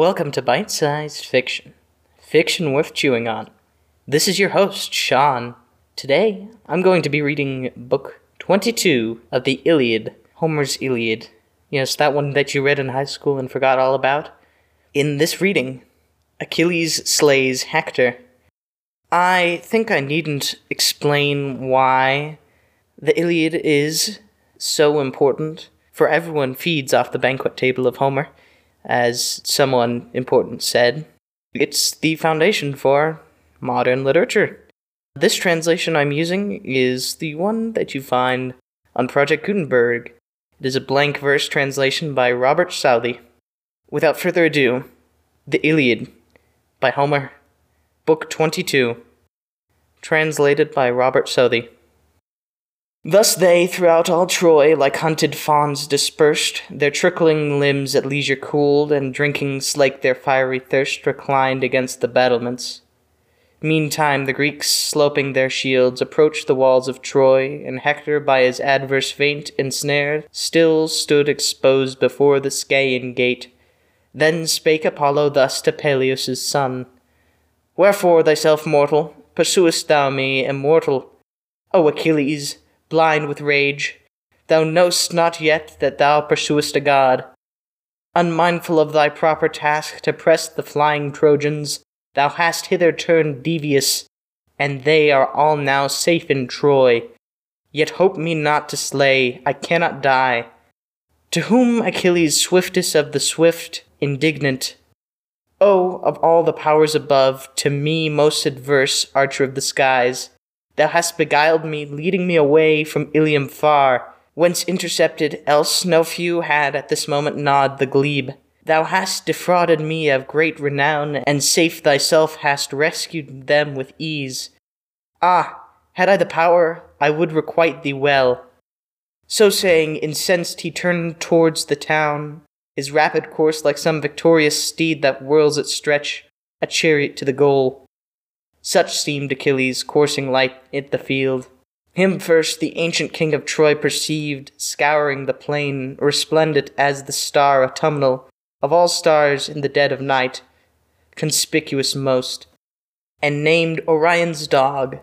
Welcome to Bite Sized Fiction, fiction worth chewing on. This is your host, Sean. Today, I'm going to be reading book 22 of the Iliad, Homer's Iliad. Yes, that one that you read in high school and forgot all about. In this reading, Achilles slays Hector. I think I needn't explain why the Iliad is so important, for everyone feeds off the banquet table of Homer as someone important said, it's the foundation for modern literature. This translation I'm using is the one that you find on Project Gutenberg. It is a blank verse translation by Robert Southey. Without further ado, The Iliad by Homer, Book 22, translated by Robert Southey. Thus they throughout all Troy, like hunted fawns dispersed, their trickling limbs at leisure cooled, and drinking slaked their fiery thirst, reclined against the battlements. Meantime the Greeks, sloping their shields, approached the walls of Troy, and Hector, by his adverse feint ensnared, still stood exposed before the Scaean gate. Then spake Apollo thus to Peleus' son, Wherefore, thyself mortal, pursuest thou me, immortal? O Achilles! Blind with rage. Thou know'st not yet that thou pursuest a god. Unmindful of thy proper task to press the flying Trojans, thou hast hither turned devious, and they are all now safe in Troy. Yet hope me not to slay, I cannot die. To whom Achilles, swiftest of the swift, indignant, O, of all the powers above, to me most adverse, archer of the skies, Thou hast beguiled me, leading me away from Ilium far, whence intercepted, else no few had at this moment gnawed the glebe. Thou hast defrauded me of great renown, and safe thyself hast rescued them with ease. Ah, had I the power, I would requite thee well. So saying, incensed he turned towards the town, his rapid course like some victorious steed that whirls its stretch, a chariot to the goal. Such seemed Achilles coursing light in the field. Him first the ancient king of Troy perceived, scouring the plain, resplendent as the star autumnal, of all stars in the dead of night, conspicuous most, and named Orion's dog.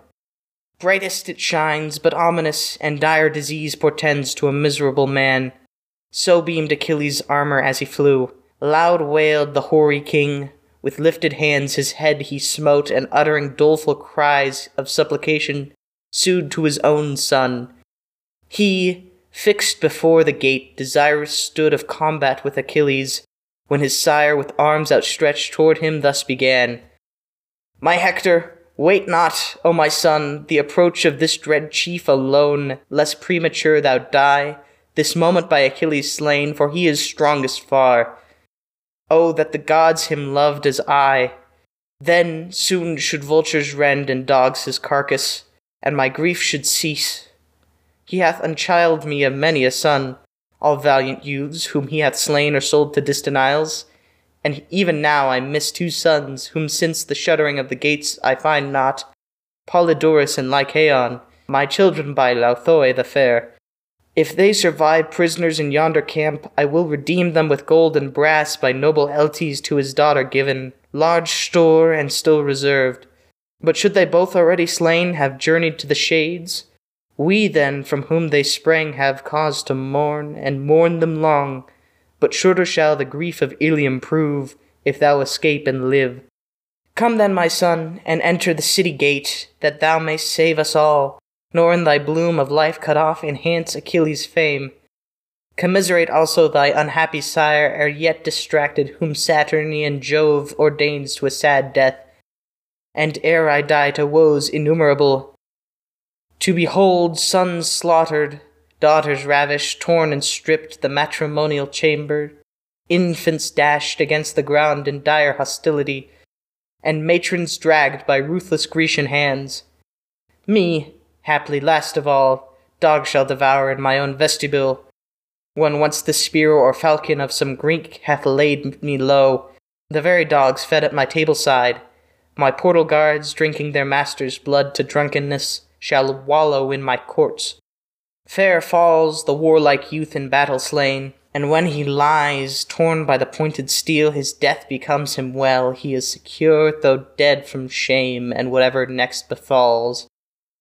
Brightest it shines, but ominous, and dire disease portends to a miserable man. So beamed Achilles' armor as he flew. Loud wailed the hoary king, with lifted hands his head he smote, and uttering doleful cries of supplication, sued to his own son. He, fixed before the gate, desirous stood of combat with Achilles, when his sire, with arms outstretched toward him, thus began My Hector, wait not, O my son, the approach of this dread chief alone, lest premature thou die, this moment by Achilles slain, for he is strongest far. Oh, that the gods him loved as I! Then soon should vultures rend and dogs his carcass, and my grief should cease. He hath unchilded me of many a son, all valiant youths whom he hath slain or sold to distant isles, and even now I miss two sons, whom since the shuttering of the gates I find not, Polydorus and Lycaon, my children by Laothoe the fair. If they survive prisoners in yonder camp, I will redeem them with gold and brass by noble Altes to his daughter given, large store and still reserved. But should they both already slain have journeyed to the shades, we then from whom they sprang have cause to mourn, and mourn them long. But shorter shall the grief of Ilium prove, if thou escape and live. Come then, my son, and enter the city gate, that thou mayst save us all nor in thy bloom of life cut off enhance Achilles' fame. Commiserate also thy unhappy sire, ere yet distracted, whom Saturnian Jove ordains to a sad death, and ere I die to woes innumerable. To behold sons slaughtered, daughters ravished, torn and stripped the matrimonial chamber, infants dashed against the ground in dire hostility, and matrons dragged by ruthless Grecian hands. Me, Haply last of all, dog shall devour in my own vestibule. When once the spear or falcon of some Greek hath laid me low, the very dogs fed at my table side, my portal guards, drinking their master's blood to drunkenness, shall wallow in my courts. Fair falls the warlike youth in battle slain, And when he lies, torn by the pointed steel, his death becomes him well. He is secure, though dead from shame, and whatever next befalls.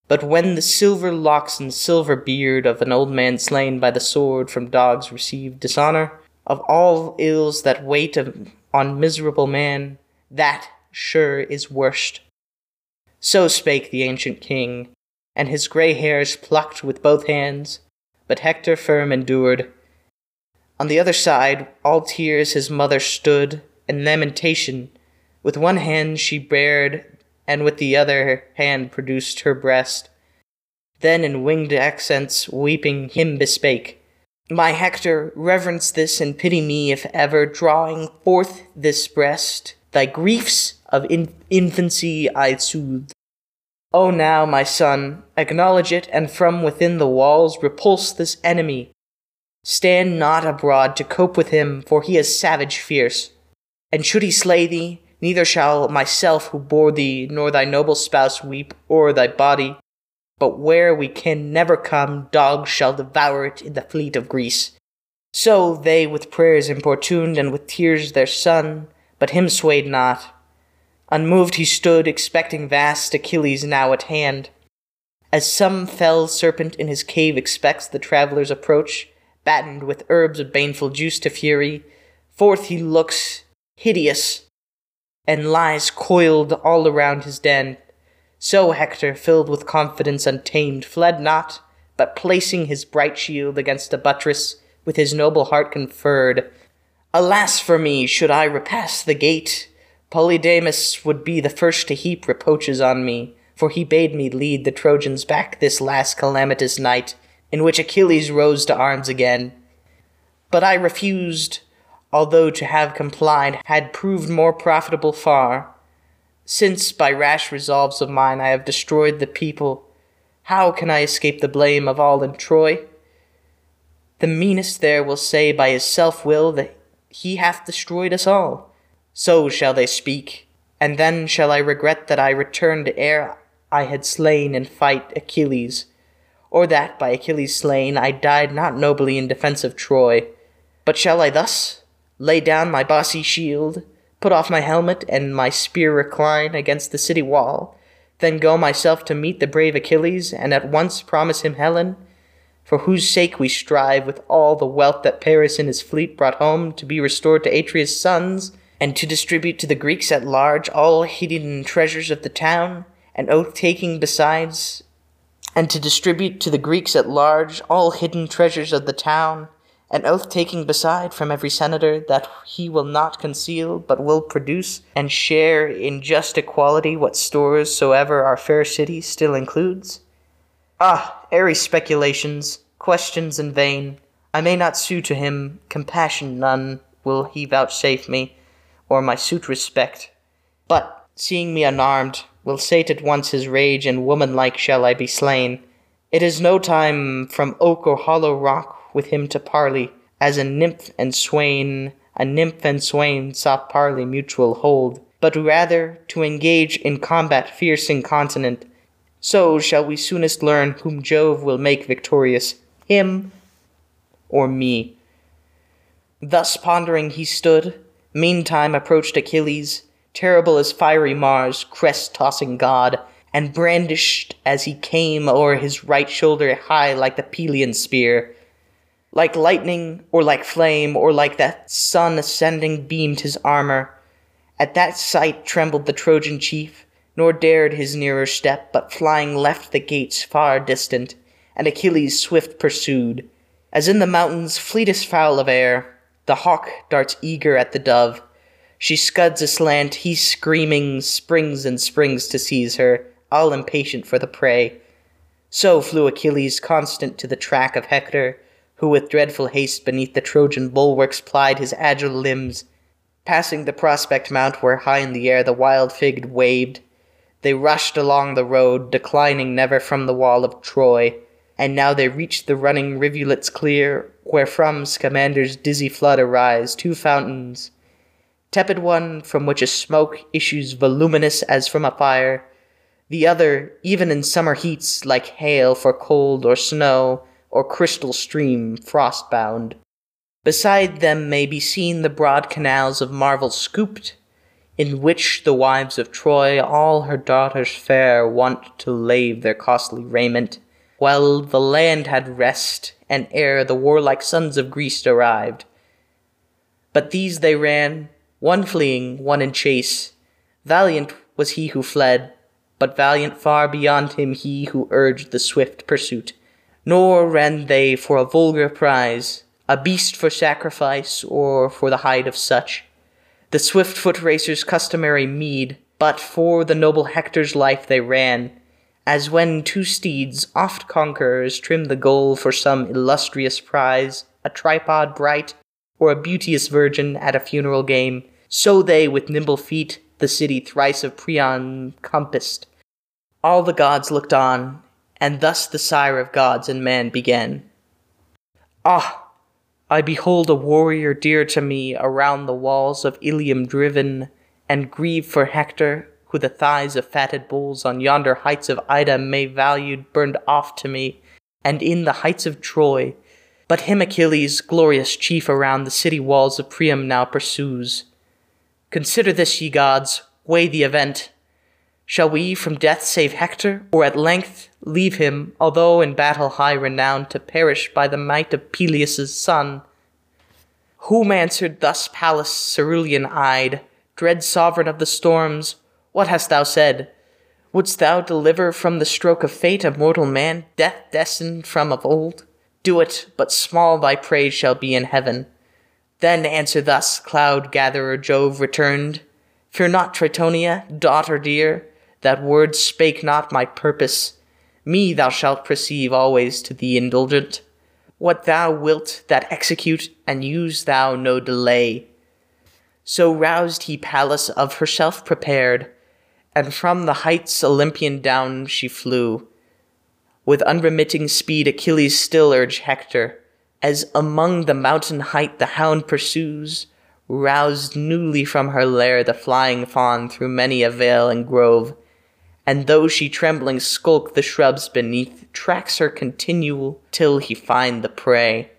But when the silver locks and silver beard of an old man slain by the sword from dogs received dishonor, of all ills that wait on miserable man, that sure is worst. So spake the ancient king, and his grey hairs plucked with both hands, but Hector firm endured. On the other side, all tears his mother stood, and lamentation. With one hand she bared, and with the other hand produced her breast. Then in winged accents, weeping, him bespake. My Hector, reverence this and pity me if ever, drawing forth this breast, thy griefs of in- infancy I soothe. O now, my son, acknowledge it, and from within the walls repulse this enemy. Stand not abroad to cope with him, for he is savage fierce. And should he slay thee, neither shall myself who bore thee, nor thy noble spouse weep o'er thy body. But where we can never come, dogs shall devour it in the fleet of Greece. So they with prayers importuned, and with tears their son, but him swayed not. Unmoved he stood, expecting vast Achilles now at hand. As some fell serpent in his cave expects the traveller's approach, battened with herbs of baneful juice to fury, forth he looks, hideous, and lies coiled all around his den. So Hector, filled with confidence untamed, fled not, but placing his bright shield against a buttress, with his noble heart conferred, Alas for me, should I repass the gate! Polydamas would be the first to heap reproaches on me, for he bade me lead the Trojans back this last calamitous night, in which Achilles rose to arms again. But I refused, although to have complied had proved more profitable far. Since by rash resolves of mine I have destroyed the people, how can I escape the blame of all in Troy? The meanest there will say by his self will that he hath destroyed us all. So shall they speak, and then shall I regret that I returned ere I had slain in fight Achilles, or that by Achilles slain I died not nobly in defence of Troy. But shall I thus lay down my bossy shield, put off my helmet, and my spear recline against the city wall, then go myself to meet the brave Achilles, and at once promise him Helen, for whose sake we strive with all the wealth that Paris and his fleet brought home to be restored to Atreus' sons, and to distribute to the Greeks at large all hidden treasures of the town, and oath taking besides, and to distribute to the Greeks at large all hidden treasures of the town, an oath taking beside from every senator that he will not conceal, but will produce and share in just equality what stores soever our fair city still includes? Ah, airy speculations, questions in vain. I may not sue to him, compassion none will he vouchsafe me or my suit respect. But, seeing me unarmed, will sate at once his rage, and woman-like shall I be slain. It is no time from oak or hollow rock with him to parley, as a nymph and swain, a nymph and swain soft parley mutual hold, but rather to engage in combat fierce incontinent. So shall we soonest learn whom Jove will make victorious, him or me. Thus pondering he stood, Meantime approached Achilles, terrible as fiery Mars, crest tossing god, and brandished as he came o'er his right shoulder high like the Pelian spear. Like lightning, or like flame, or like that sun ascending beamed his armor. At that sight trembled the Trojan chief, nor dared his nearer step, but flying left the gates far distant, and Achilles swift pursued. As in the mountains fleetest fowl of air, the hawk darts eager at the dove. She scuds aslant, he screaming, springs and springs to seize her, all impatient for the prey. So flew Achilles constant to the track of Hector, who with dreadful haste beneath the Trojan bulwarks plied his agile limbs. Passing the prospect mount where high in the air the wild fig waved, they rushed along the road, declining never from the wall of Troy. And now they reach the running rivulets clear, wherefrom Scamander's dizzy flood arise two fountains, tepid one from which a smoke issues voluminous as from a fire, the other, even in summer heats, like hail for cold or snow, or crystal stream frost bound. Beside them may be seen the broad canals of Marvel scooped, in which the wives of Troy all her daughters fair wont to lave their costly raiment, while the land had rest, and ere the warlike sons of Greece arrived. But these they ran, one fleeing, one in chase. Valiant was he who fled, but valiant far beyond him he who urged the swift pursuit. Nor ran they for a vulgar prize, a beast for sacrifice, or for the hide of such, the swift foot racer's customary meed, but for the noble Hector's life they ran, as when two steeds, oft conquerors, trim the goal for some illustrious prize, a tripod bright, or a beauteous virgin at a funeral game, so they with nimble feet the city thrice of Priam compassed. All the gods looked on, and thus the sire of gods and man began. Ah! I behold a warrior dear to me around the walls of Ilium driven, and grieve for Hector, who the thighs of fatted bulls on yonder heights of Ida may valued burned off to me, and in the heights of Troy. But him Achilles, glorious chief around the city walls of Priam now pursues. Consider this, ye gods, weigh the event. Shall we from death save Hector, or at length leave him, although in battle high renowned, to perish by the might of Peleus' son? Whom answered thus Pallas, cerulean eyed, dread sovereign of the storms, what hast thou said? Wouldst thou deliver from the stroke of fate a mortal man, death destined from of old? Do it, but small thy praise shall be in heaven. Then answer thus, cloud gatherer Jove returned. Fear not, Tritonia, daughter dear, that words spake not my purpose. Me thou shalt perceive always to thee indulgent. What thou wilt, that execute, and use thou no delay. So roused he Pallas of herself prepared, and from the heights Olympian down she flew. With unremitting speed Achilles still urged Hector, as among the mountain height the hound pursues, roused newly from her lair the flying fawn through many a vale and grove, and though she trembling skulk the shrubs beneath, tracks her continual till he find the prey.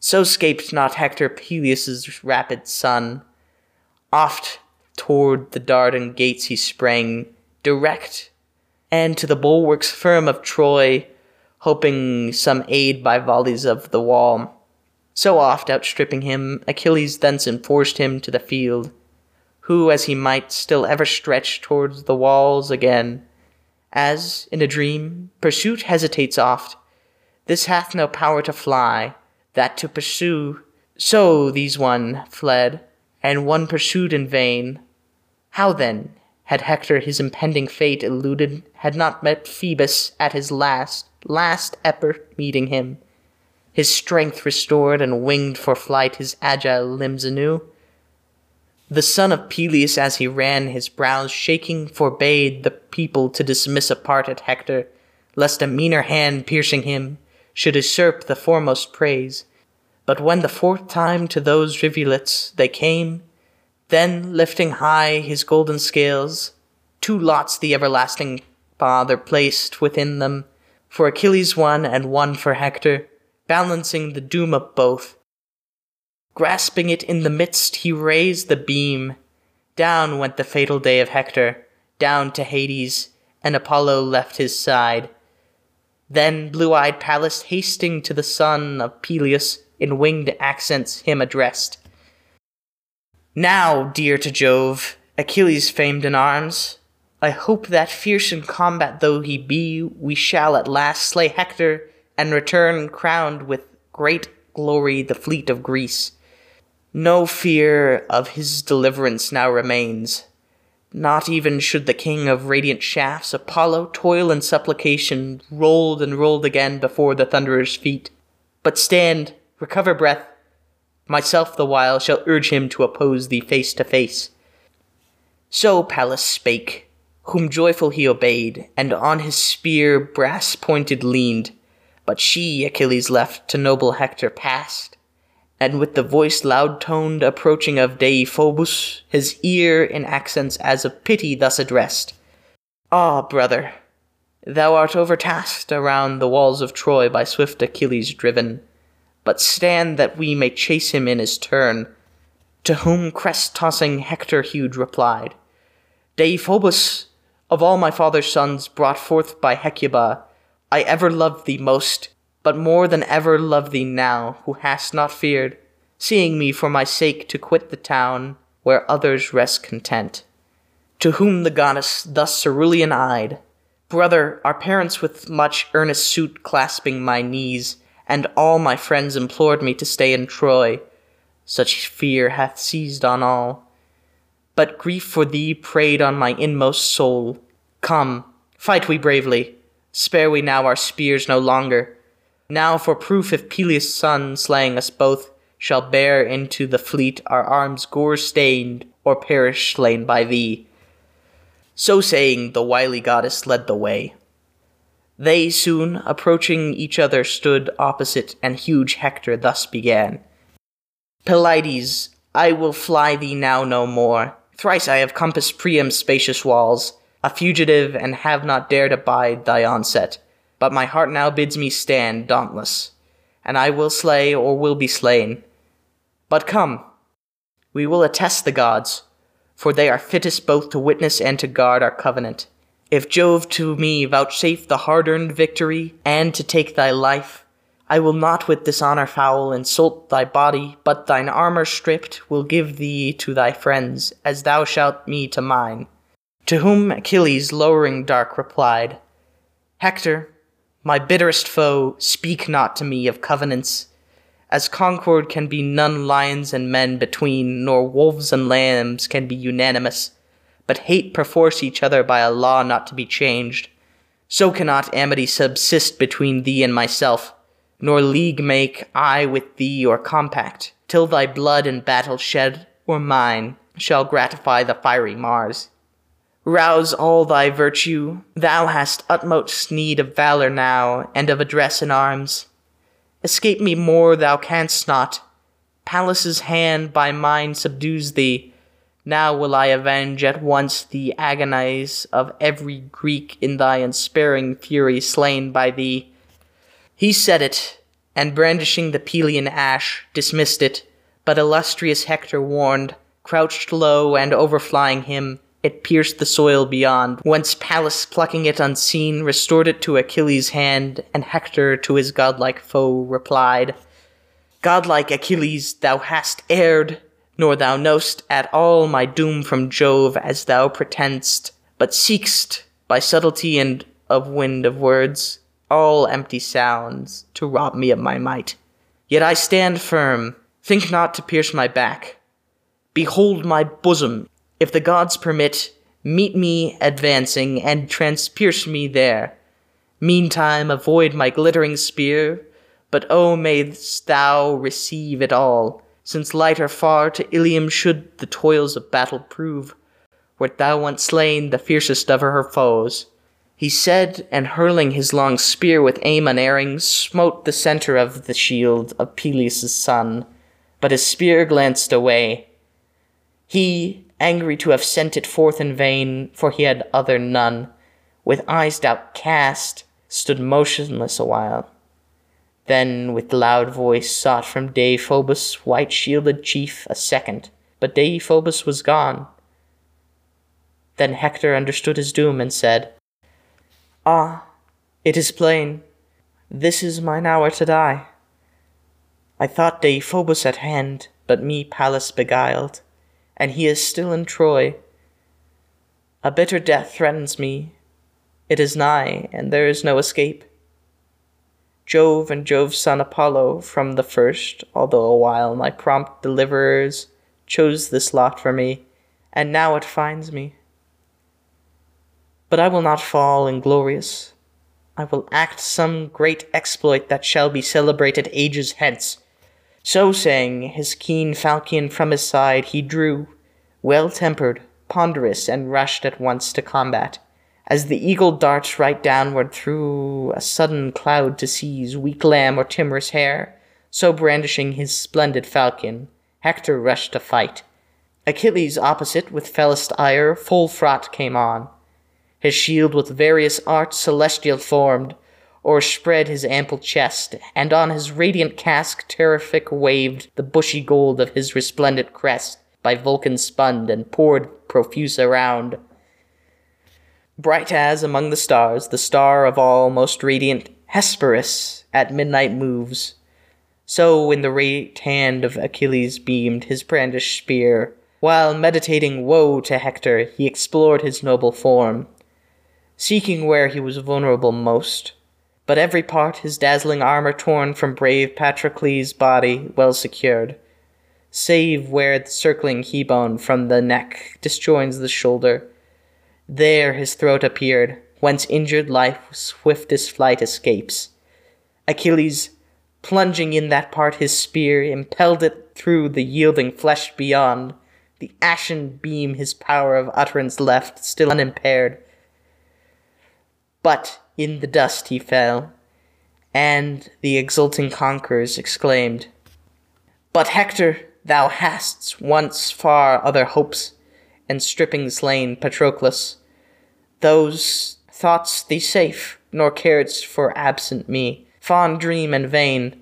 So scaped not Hector Peleus' rapid son. Oft toward the Dardan gates he sprang, direct, and to the bulwarks firm of Troy, hoping some aid by volleys of the wall. So oft outstripping him, Achilles thence enforced him to the field, who, as he might, still ever stretched towards the walls again. As, in a dream, pursuit hesitates oft, this hath no power to fly, that to pursue, so these one fled, and one pursued in vain. How then had Hector his impending fate eluded, had not met Phoebus at his last, last effort meeting him, his strength restored and winged for flight his agile limbs anew? The son of Peleus, as he ran, his brows shaking, forbade the people to dismiss apart at Hector, lest a meaner hand piercing him should usurp the foremost praise. But when the fourth time to those rivulets they came, then lifting high his golden scales, two lots the everlasting Father placed within them, for Achilles one and one for Hector, balancing the doom of both. Grasping it in the midst, he raised the beam. Down went the fatal day of Hector, down to Hades, and Apollo left his side. Then blue eyed Pallas, hasting to the son of Peleus, in winged accents him addressed. Now, dear to Jove, Achilles famed in arms, I hope that fierce in combat though he be, we shall at last slay Hector and return crowned with great glory the fleet of Greece. No fear of his deliverance now remains. Not even should the king of radiant shafts, Apollo, toil and supplication, rolled and rolled again before the thunderer's feet. But stand, recover breath. Myself the while shall urge him to oppose thee face to face. So Pallas spake, whom joyful he obeyed, and on his spear brass pointed leaned. But she Achilles left to noble Hector passed and with the voice loud toned approaching of Deiphobus, his ear in accents as of pity thus addressed Ah, brother, thou art overtasked around the walls of Troy by swift Achilles driven. but stand that we may chase him in his turn. To whom crest tossing Hector huge replied, Deiphobus, of all my father's sons brought forth by Hecuba, I ever loved thee most, but more than ever love thee now, who hast not feared, seeing me for my sake to quit the town, where others rest content. To whom the goddess thus cerulean eyed, Brother, our parents with much earnest suit clasping my knees, and all my friends implored me to stay in Troy. Such fear hath seized on all. But grief for thee preyed on my inmost soul. Come, fight we bravely. Spare we now our spears no longer. Now for proof if Peleus' son, slaying us both, shall bear into the fleet our arms gore stained, or perish slain by thee. So saying, the wily goddess led the way. They soon, approaching each other, stood opposite, and huge Hector thus began Pelides, I will fly thee now no more. Thrice I have compassed Priam's spacious walls, a fugitive, and have not dared abide thy onset. But my heart now bids me stand dauntless, and I will slay or will be slain. But come, we will attest the gods, for they are fittest both to witness and to guard our covenant. If Jove to me vouchsafe the hard earned victory, and to take thy life, I will not with dishonor foul insult thy body, but thine armor stripped will give thee to thy friends, as thou shalt me to mine. To whom Achilles, lowering dark, replied, Hector, my bitterest foe, speak not to me of covenants. As concord can be none lions and men between, nor wolves and lambs can be unanimous but hate perforce each other by a law not to be changed. So cannot amity subsist between thee and myself, nor league make I with thee or compact, till thy blood in battle shed, or mine, shall gratify the fiery Mars. Rouse all thy virtue, thou hast utmost need of valor now, and of address in arms. Escape me more thou canst not. Pallas' hand by mine subdues thee, now will I avenge at once the agonies of every Greek in thy unsparing fury slain by thee. He said it, and brandishing the Pelian ash, dismissed it. But illustrious Hector warned, crouched low, and overflying him, it pierced the soil beyond, whence Pallas, plucking it unseen, restored it to Achilles' hand, and Hector to his godlike foe replied, Godlike Achilles, thou hast erred nor thou know'st at all my doom from Jove as thou pretend'st, but seek'st, by subtlety and of wind of words, all empty sounds, to rob me of my might. Yet I stand firm, think not to pierce my back. Behold my bosom, if the gods permit, meet me advancing, and transpierce me there. Meantime avoid my glittering spear, but oh mayst thou receive it all, since lighter far to Ilium should the toils of battle prove, wert thou once slain the fiercest of her foes. He said, and hurling his long spear with aim unerring, smote the centre of the shield of Peleus' son, but his spear glanced away. He, angry to have sent it forth in vain, for he had other none, with eyes downcast, stood motionless awhile. Then with loud voice sought from Deiphobus, white shielded chief, a second, but Deiphobus was gone. Then Hector understood his doom and said, Ah, it is plain, this is mine hour to die. I thought Deiphobus at hand, but me Pallas beguiled, and he is still in Troy. A bitter death threatens me. It is nigh, and there is no escape. Jove and Jove's son Apollo from the first, although awhile my prompt deliverers chose this lot for me, and now it finds me. But I will not fall inglorious. I will act some great exploit that shall be celebrated ages hence. So saying, his keen falchion from his side he drew, well tempered, ponderous, and rushed at once to combat. As the eagle darts right downward through a sudden cloud to seize weak lamb or timorous hare, so brandishing his splendid falchion, Hector rushed to fight. Achilles opposite, with fellest ire, full fraught came on. His shield with various arts celestial formed, o'erspread his ample chest, and on his radiant casque terrific waved the bushy gold of his resplendent crest, by Vulcan spun and poured profuse around. Bright as among the stars, the star of all most radiant, Hesperus, at midnight moves. So in the right hand of Achilles beamed his brandished spear, while meditating woe to Hector, he explored his noble form, seeking where he was vulnerable most. But every part his dazzling armor torn from brave Patroclus' body well secured, save where the circling he-bone from the neck disjoins the shoulder. There his throat appeared, whence injured life swiftest flight escapes. Achilles, plunging in that part his spear, impelled it through the yielding flesh beyond. The ashen beam his power of utterance left, still unimpaired. But in the dust he fell, and the exulting conquerors exclaimed, But Hector, thou hast once far other hopes, and stripping slain Patroclus. Those thoughts thee safe, nor caredst for absent me. Fond dream and vain.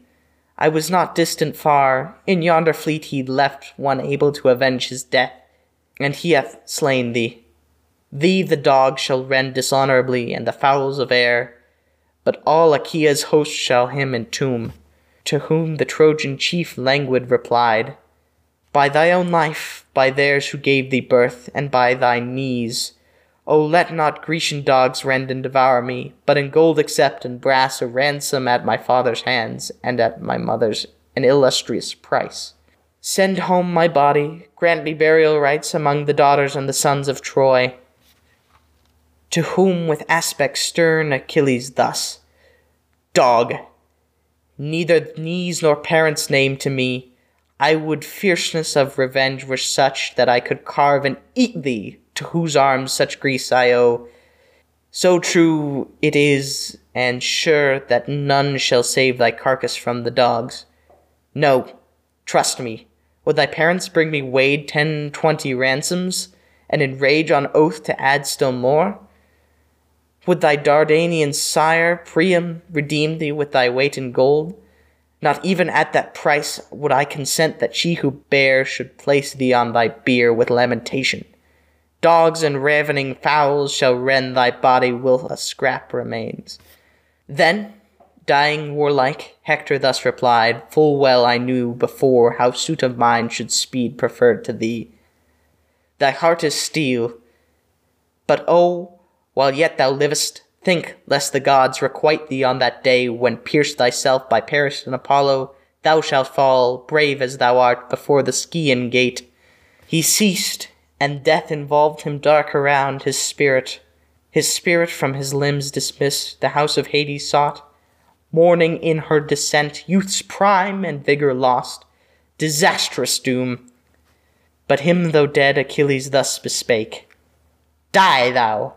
I was not distant far. In yonder fleet he left one able to avenge his death, and he hath slain thee. Thee the dog shall rend dishonorably, and the fowls of air. But all Achaea's host shall him entomb. To whom the Trojan chief languid replied, By thy own life, by theirs who gave thee birth, and by thy knees. O let not Grecian dogs rend and devour me, but in gold accept and brass a ransom at my father's hands, and at my mother's an illustrious price. Send home my body, grant me burial rites among the daughters and the sons of Troy to whom with aspect stern Achilles thus, Dog, neither knees nor parents' name to me, I would fierceness of revenge were such that I could carve and eat thee, to whose arms such grief I owe. So true it is, and sure that none shall save thy carcass from the dogs. No, trust me, would thy parents bring me weighed ten twenty ransoms, and in rage on oath to add still more? Would thy Dardanian sire, Priam, redeem thee with thy weight in gold? Not even at that price would I consent that she who bare should place thee on thy bier with lamentation. Dogs and ravening fowls shall rend thy body while a scrap remains. Then, dying warlike, Hector thus replied, Full well I knew before how suit of mine should speed preferred to thee. Thy heart is steel, but oh, while yet thou livest, think lest the gods requite thee on that day when, pierced thyself by Paris and Apollo, thou shalt fall, brave as thou art, before the Scaean gate. He ceased, and death involved him dark around his spirit. His spirit from his limbs dismissed, the house of Hades sought. Mourning in her descent, youth's prime and vigor lost. Disastrous doom! But him though dead, Achilles thus bespake Die thou!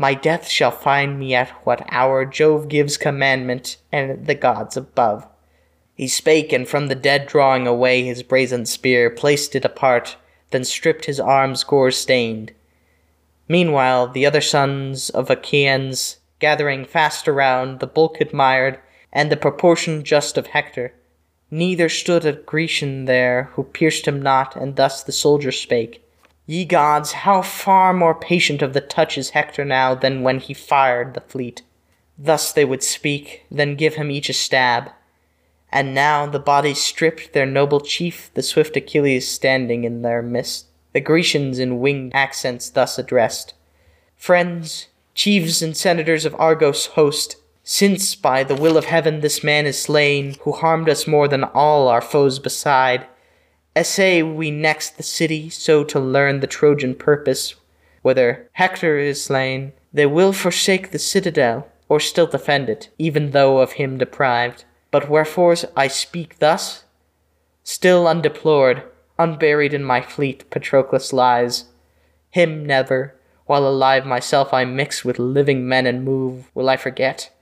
My death shall find me at what hour Jove gives commandment, and the gods above. He spake, and from the dead drawing away his brazen spear, placed it apart, then stripped his arms gore stained. Meanwhile, the other sons of Achaeans, gathering fast around, the bulk admired, and the proportion just of Hector. Neither stood a Grecian there who pierced him not, and thus the soldier spake. Ye gods, how far more patient of the touch is Hector now than when he fired the fleet. Thus they would speak, then give him each a stab. And now the bodies stripped, their noble chief, the swift Achilles, standing in their midst. The Grecians in winged accents thus addressed Friends, chiefs and senators of Argos' host, since by the will of heaven this man is slain, who harmed us more than all our foes beside, Essay we next the city, so to learn the Trojan purpose, whether Hector is slain, they will forsake the citadel, or still defend it, even though of him deprived. But wherefore I speak thus? Still undeplored, unburied in my fleet, Patroclus lies. Him never, while alive myself I mix with living men and move, will I forget.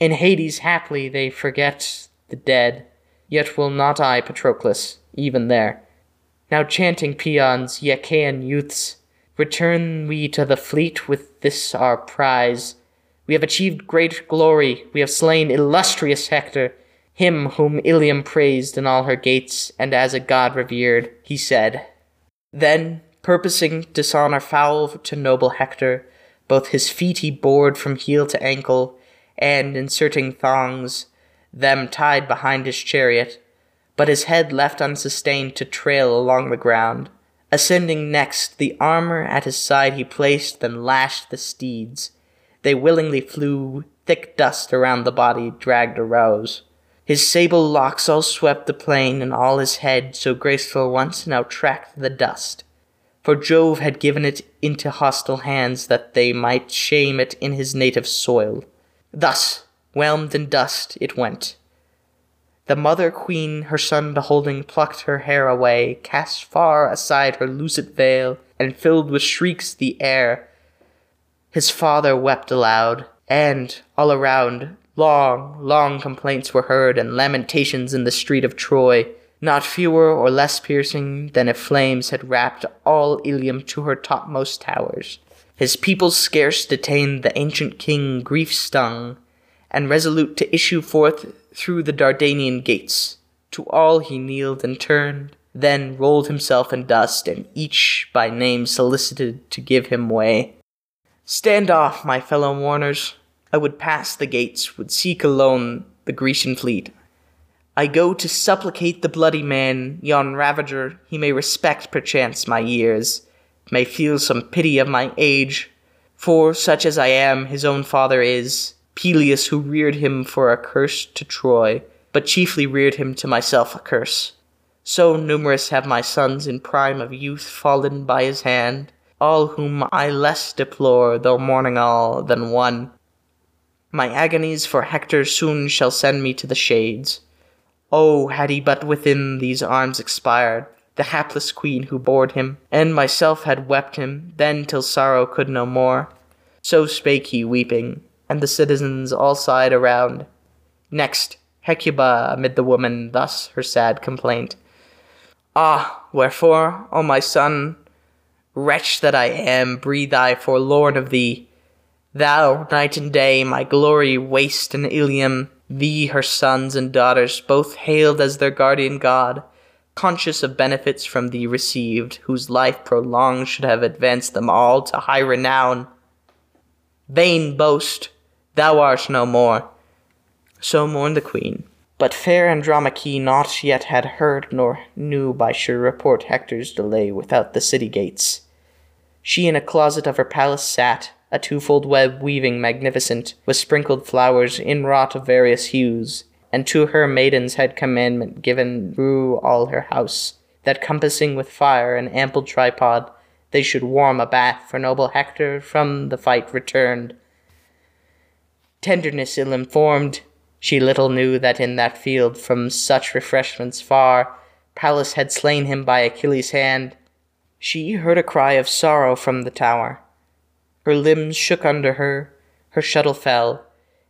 In Hades haply they forget the dead, yet will not I, Patroclus, even there. Now chanting paeans, ye Achaean youths, return we to the fleet with this our prize. We have achieved great glory. We have slain illustrious Hector, him whom Ilium praised in all her gates, and as a god revered, he said. Then, purposing dishonor foul to noble Hector, both his feet he bored from heel to ankle, and, inserting thongs, them tied behind his chariot, but his head left unsustained to trail along the ground. Ascending next, the armor at his side he placed, then lashed the steeds. They willingly flew, thick dust around the body dragged arose. His sable locks all swept the plain, and all his head, so graceful once, now tracked the dust. For Jove had given it into hostile hands that they might shame it in his native soil. Thus, whelmed in dust, it went. The mother queen, her son beholding, plucked her hair away, cast far aside her lucid veil, and filled with shrieks the air. His father wept aloud, and, all around, long, long complaints were heard, and lamentations in the street of Troy, not fewer or less piercing than if flames had wrapped all Ilium to her topmost towers. His people scarce detained the ancient king grief stung, and resolute to issue forth through the Dardanian gates. To all he kneeled and turned, then rolled himself in dust, and each by name solicited to give him way. Stand off, my fellow mourners. I would pass the gates, would seek alone the Grecian fleet. I go to supplicate the bloody man, yon ravager, he may respect perchance my years, may feel some pity of my age, for such as I am his own father is, Peleus who reared him for a curse to Troy, but chiefly reared him to myself a curse. So numerous have my sons in prime of youth fallen by his hand, all whom I less deplore, though mourning all, than one. My agonies for Hector soon shall send me to the shades. Oh, had he but within these arms expired, the hapless queen who bore him, and myself had wept him, then till sorrow could no more. So spake he weeping, and the citizens all sighed around. Next, Hecuba amid the women thus her sad complaint. Ah, wherefore, O my son, Wretch that I am, breathe I forlorn of thee. Thou, night and day, my glory waste in Ilium, thee, her sons and daughters, both hailed as their guardian god, conscious of benefits from thee received, whose life prolonged should have advanced them all to high renown. Vain boast, thou art no more. So mourned the queen. But fair Andromache not yet had heard nor knew by sure report Hector's delay without the city gates. She in a closet of her palace sat, a twofold web weaving magnificent, with sprinkled flowers inwrought of various hues, and to her maidens had commandment given through all her house, that compassing with fire an ample tripod, they should warm a bath for noble Hector from the fight returned. Tenderness ill informed, she little knew that in that field, from such refreshments far, Pallas had slain him by Achilles' hand, she heard a cry of sorrow from the tower. Her limbs shook under her, her shuttle fell,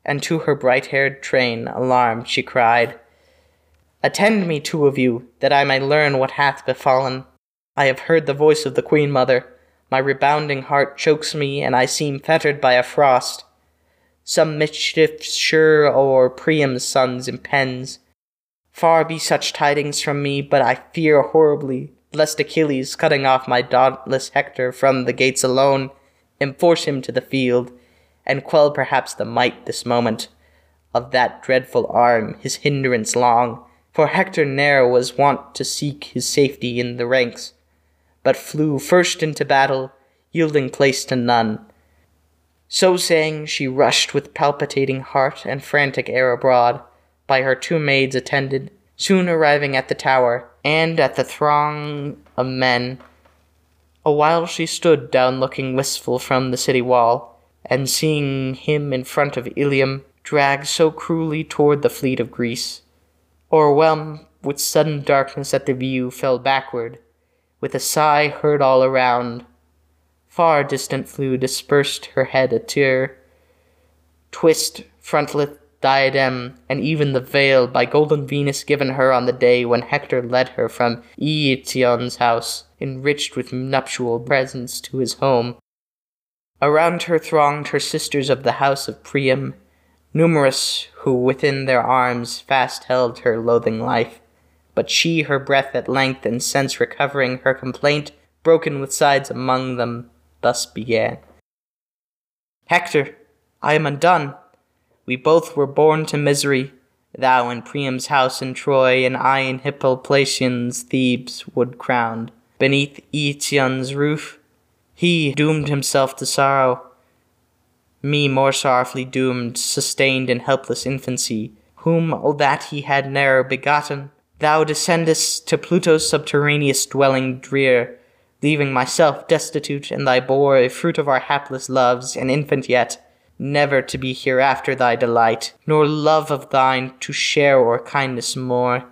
and to her bright haired train, alarmed, she cried, Attend me, two of you, that I may learn what hath befallen. I have heard the voice of the Queen Mother. My rebounding heart chokes me, and I seem fettered by a frost. Some mischief sure o'er Priam's sons impends. Far be such tidings from me, but I fear horribly lest Achilles, cutting off my dauntless Hector from the gates alone, enforce him to the field, and quell perhaps the might this moment of that dreadful arm, his hindrance long. For Hector ne'er was wont to seek his safety in the ranks, but flew first into battle, yielding place to none. So saying, she rushed with palpitating heart and frantic air abroad, by her two maids attended, soon arriving at the tower, and at the throng of men. A while she stood down looking wistful from the city wall, and seeing him in front of Ilium dragged so cruelly toward the fleet of Greece, o'erwhelmed with sudden darkness at the view, fell backward, with a sigh heard all around. Far distant flew dispersed her head a tear, twist frontlet diadem, and even the veil by golden Venus given her on the day when Hector led her from Eetion's house, enriched with nuptial presents to his home. Around her thronged her sisters of the house of Priam, numerous who within their arms fast held her loathing life. But she, her breath at length and sense recovering, her complaint, broken with sighs among them, thus began Hector, I am undone. We both were born to misery, thou in Priam's house in Troy, and I in Hypoplacian Thebes wood crowned. Beneath Eetion's roof, he doomed himself to sorrow. Me more sorrowfully doomed, sustained in helpless infancy, whom, O that he had ne'er begotten, thou descendest to Pluto's subterraneous dwelling drear, leaving myself destitute, and thy bore a fruit of our hapless loves, an infant yet, never to be hereafter thy delight, nor love of thine to share or kindness more.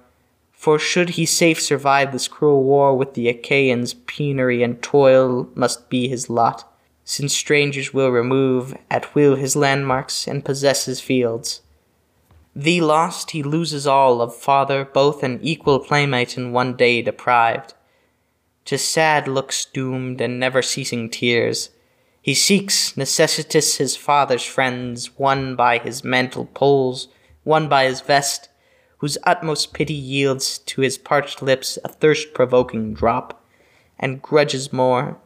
For should he safe survive this cruel war with the Achaeans, penury and toil must be his lot, since strangers will remove at will his landmarks and possess his fields. Thee lost, he loses all of father, both an equal playmate and one day deprived. To sad looks doomed and never ceasing tears, he seeks necessitous his father's friends, one by his mantle pulls, one by his vest, whose utmost pity yields to his parched lips a thirst provoking drop, and grudges more.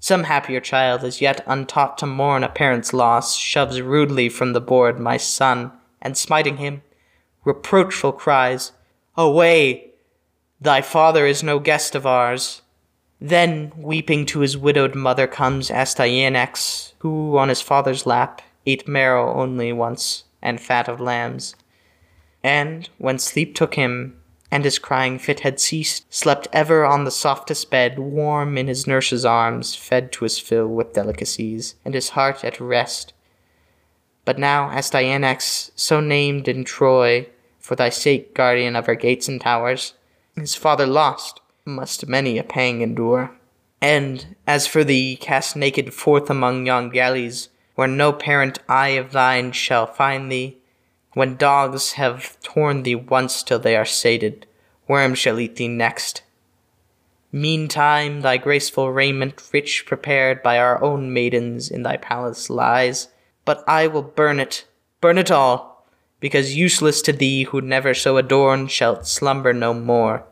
Some happier child, as yet untaught to mourn a parent's loss, shoves rudely from the board my son, and smiting him, reproachful cries, Away! Thy father is no guest of ours. Then, weeping to his widowed mother comes Astyanax, who on his father's lap ate marrow only once, and fat of lambs. And, when sleep took him, and his crying fit had ceased, slept ever on the softest bed, warm in his nurse's arms, fed to his fill with delicacies, and his heart at rest. But now Astyanax, so named in Troy, for thy sake, guardian of her gates and towers, his father lost, must many a pang endure. And as for thee, cast naked forth among yon galleys, where no parent eye of thine shall find thee, when dogs have torn thee once till they are sated, worms shall eat thee next. Meantime, thy graceful raiment, rich prepared by our own maidens, in thy palace lies. But I will burn it, burn it all, because useless to thee who never so adorned shalt slumber no more.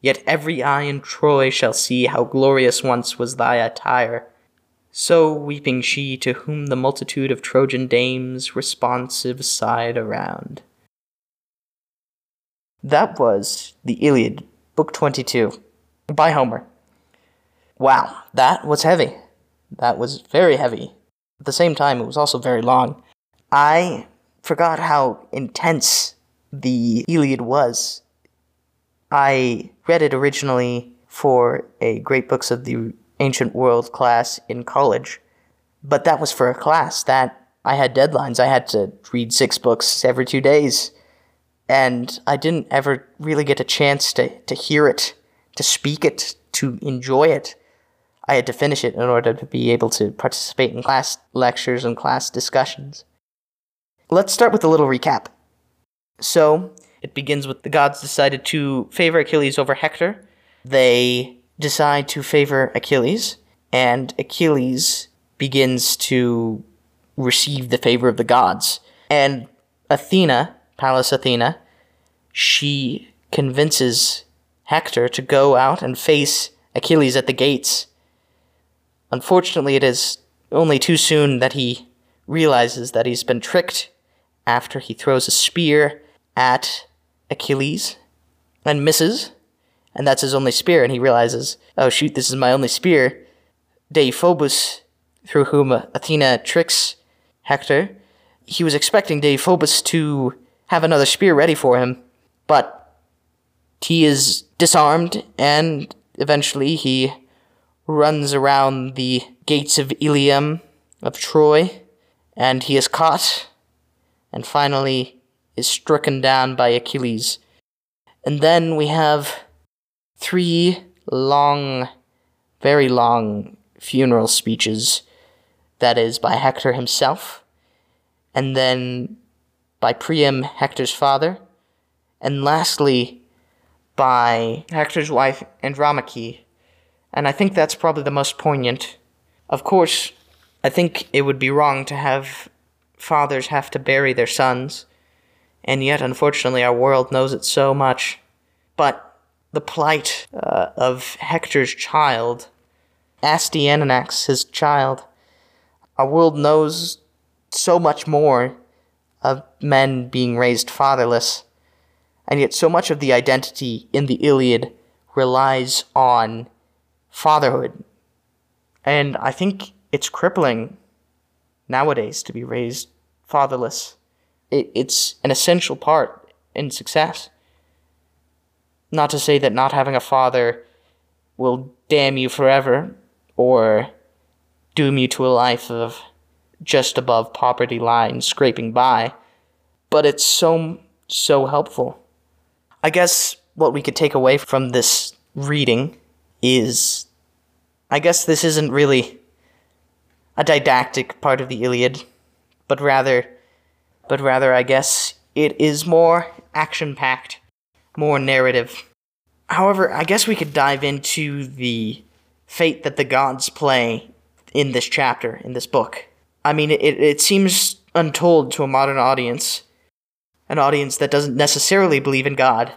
Yet every eye in Troy shall see how glorious once was thy attire. So weeping she, to whom the multitude of Trojan dames responsive sighed around. That was the Iliad, Book 22, by Homer. Wow, that was heavy. That was very heavy. At the same time, it was also very long. I forgot how intense the Iliad was I read it originally for a Great Books of the Ancient World class in college, but that was for a class that I had deadlines. I had to read six books every two days, and I didn't ever really get a chance to, to hear it, to speak it, to enjoy it. I had to finish it in order to be able to participate in class lectures and class discussions. Let's start with a little recap. So, it begins with the gods decided to favor Achilles over Hector. They decide to favor Achilles, and Achilles begins to receive the favor of the gods. And Athena, Pallas Athena, she convinces Hector to go out and face Achilles at the gates. Unfortunately, it is only too soon that he realizes that he's been tricked after he throws a spear at Achilles and misses, and that's his only spear, and he realizes, oh shoot, this is my only spear. Deiphobus, through whom Athena tricks Hector, he was expecting Deiphobus to have another spear ready for him, but he is disarmed, and eventually he runs around the gates of Ilium, of Troy, and he is caught, and finally is stricken down by Achilles. And then we have three long, very long funeral speeches. That is by Hector himself, and then by Priam, Hector's father, and lastly by Hector's wife, Andromache. And I think that's probably the most poignant. Of course, I think it would be wrong to have fathers have to bury their sons, and yet, unfortunately, our world knows it so much. But the plight uh, of Hector's child, Astyanax, his child, our world knows so much more of men being raised fatherless, and yet so much of the identity in the Iliad relies on fatherhood. And I think it's crippling nowadays to be raised fatherless. It, it's an essential part in success. Not to say that not having a father will damn you forever or doom you to a life of just above poverty line, scraping by, but it's so, so helpful. I guess what we could take away from this reading is I guess this isn't really a didactic part of the Iliad, but rather but rather I guess it is more action packed, more narrative. However, I guess we could dive into the fate that the gods play in this chapter, in this book. I mean, it, it seems untold to a modern audience, an audience that doesn't necessarily believe in God,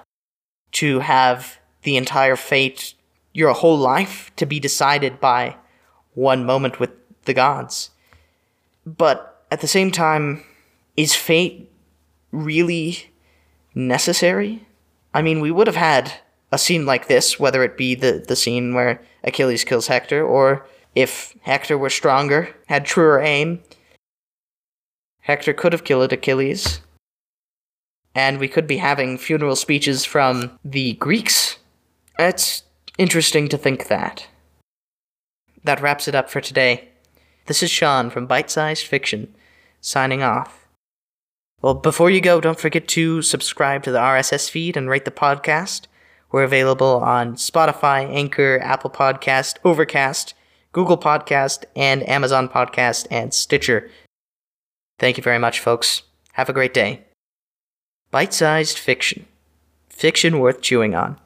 to have the entire fate, your whole life, to be decided by one moment with the gods. But at the same time, is fate really necessary? I mean, we would have had a scene like this, whether it be the, the scene where Achilles kills Hector, or if Hector were stronger, had truer aim, Hector could have killed Achilles. And we could be having funeral speeches from the Greeks. It's interesting to think that. That wraps it up for today. This is Sean from Bite Sized Fiction, signing off. Well, before you go, don't forget to subscribe to the RSS feed and rate the podcast. We're available on Spotify, Anchor, Apple Podcast, Overcast, Google Podcast, and Amazon Podcast and Stitcher. Thank you very much, folks. Have a great day. Bite sized fiction. Fiction worth chewing on.